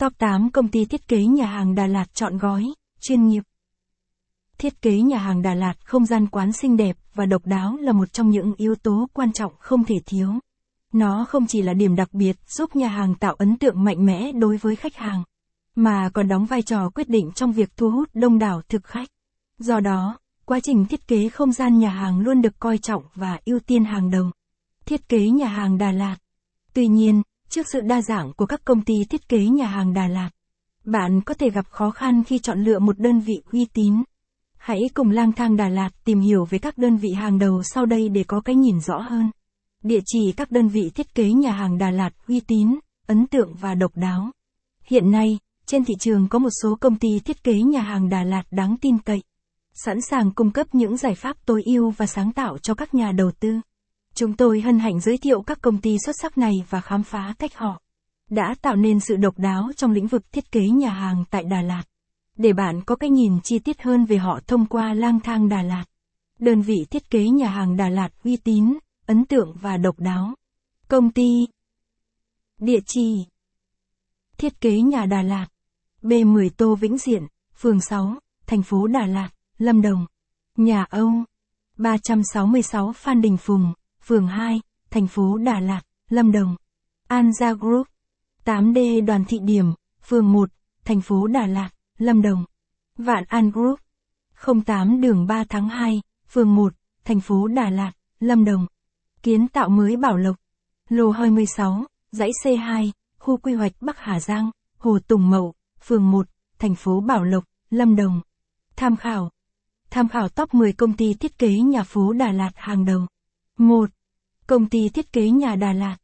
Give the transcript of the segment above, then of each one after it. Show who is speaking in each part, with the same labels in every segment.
Speaker 1: Top 8 công ty thiết kế nhà hàng Đà Lạt chọn gói, chuyên nghiệp. Thiết kế nhà hàng Đà Lạt không gian quán xinh đẹp và độc đáo là một trong những yếu tố quan trọng không thể thiếu. Nó không chỉ là điểm đặc biệt giúp nhà hàng tạo ấn tượng mạnh mẽ đối với khách hàng, mà còn đóng vai trò quyết định trong việc thu hút đông đảo thực khách. Do đó, quá trình thiết kế không gian nhà hàng luôn được coi trọng và ưu tiên hàng đầu. Thiết kế nhà hàng Đà Lạt. Tuy nhiên, trước sự đa dạng của các công ty thiết kế nhà hàng Đà Lạt, bạn có thể gặp khó khăn khi chọn lựa một đơn vị uy tín. Hãy cùng lang thang Đà Lạt tìm hiểu về các đơn vị hàng đầu sau đây để có cái nhìn rõ hơn. Địa chỉ các đơn vị thiết kế nhà hàng Đà Lạt uy tín, ấn tượng và độc đáo. Hiện nay, trên thị trường có một số công ty thiết kế nhà hàng Đà Lạt đáng tin cậy, sẵn sàng cung cấp những giải pháp tối ưu và sáng tạo cho các nhà đầu tư. Chúng tôi hân hạnh giới thiệu các công ty xuất sắc này và khám phá cách họ đã tạo nên sự độc đáo trong lĩnh vực thiết kế nhà hàng tại Đà Lạt. Để bạn có cái nhìn chi tiết hơn về họ thông qua lang thang Đà Lạt. Đơn vị thiết kế nhà hàng Đà Lạt uy tín, ấn tượng và độc đáo. Công ty Địa chỉ Thiết kế nhà Đà Lạt B10 Tô Vĩnh Diện, phường 6, thành phố Đà Lạt, Lâm Đồng. Nhà Âu 366 Phan Đình Phùng, phường 2, thành phố Đà Lạt, Lâm Đồng. Anja Group 8D Đoàn Thị Điểm, phường 1, thành phố Đà Lạt, Lâm Đồng. Vạn An Group 08 đường 3 tháng 2, phường 1, thành phố Đà Lạt, Lâm Đồng. Kiến tạo mới Bảo Lộc. Lô 26, dãy C2, khu quy hoạch Bắc Hà Giang, Hồ Tùng Mậu, phường 1, thành phố Bảo Lộc, Lâm Đồng. Tham khảo. Tham khảo top 10 công ty thiết kế nhà phố Đà Lạt hàng đầu. 1. Công ty thiết kế nhà Đà Lạt.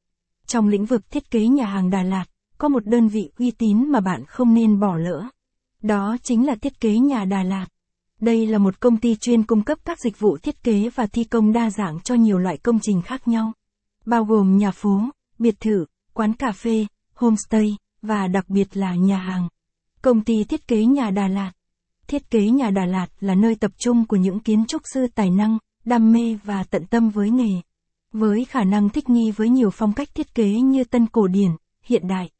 Speaker 1: Trong lĩnh vực thiết kế nhà hàng Đà Lạt, có một đơn vị uy tín mà bạn không nên bỏ lỡ. Đó chính là thiết kế nhà Đà Lạt. Đây là một công ty chuyên cung cấp các dịch vụ thiết kế và thi công đa dạng cho nhiều loại công trình khác nhau, bao gồm nhà phố, biệt thự, quán cà phê, homestay và đặc biệt là nhà hàng. Công ty thiết kế nhà Đà Lạt. Thiết kế nhà Đà Lạt là nơi tập trung của những kiến trúc sư tài năng, đam mê và tận tâm với nghề. Với khả năng thích nghi với nhiều phong cách thiết kế như tân cổ điển, hiện đại,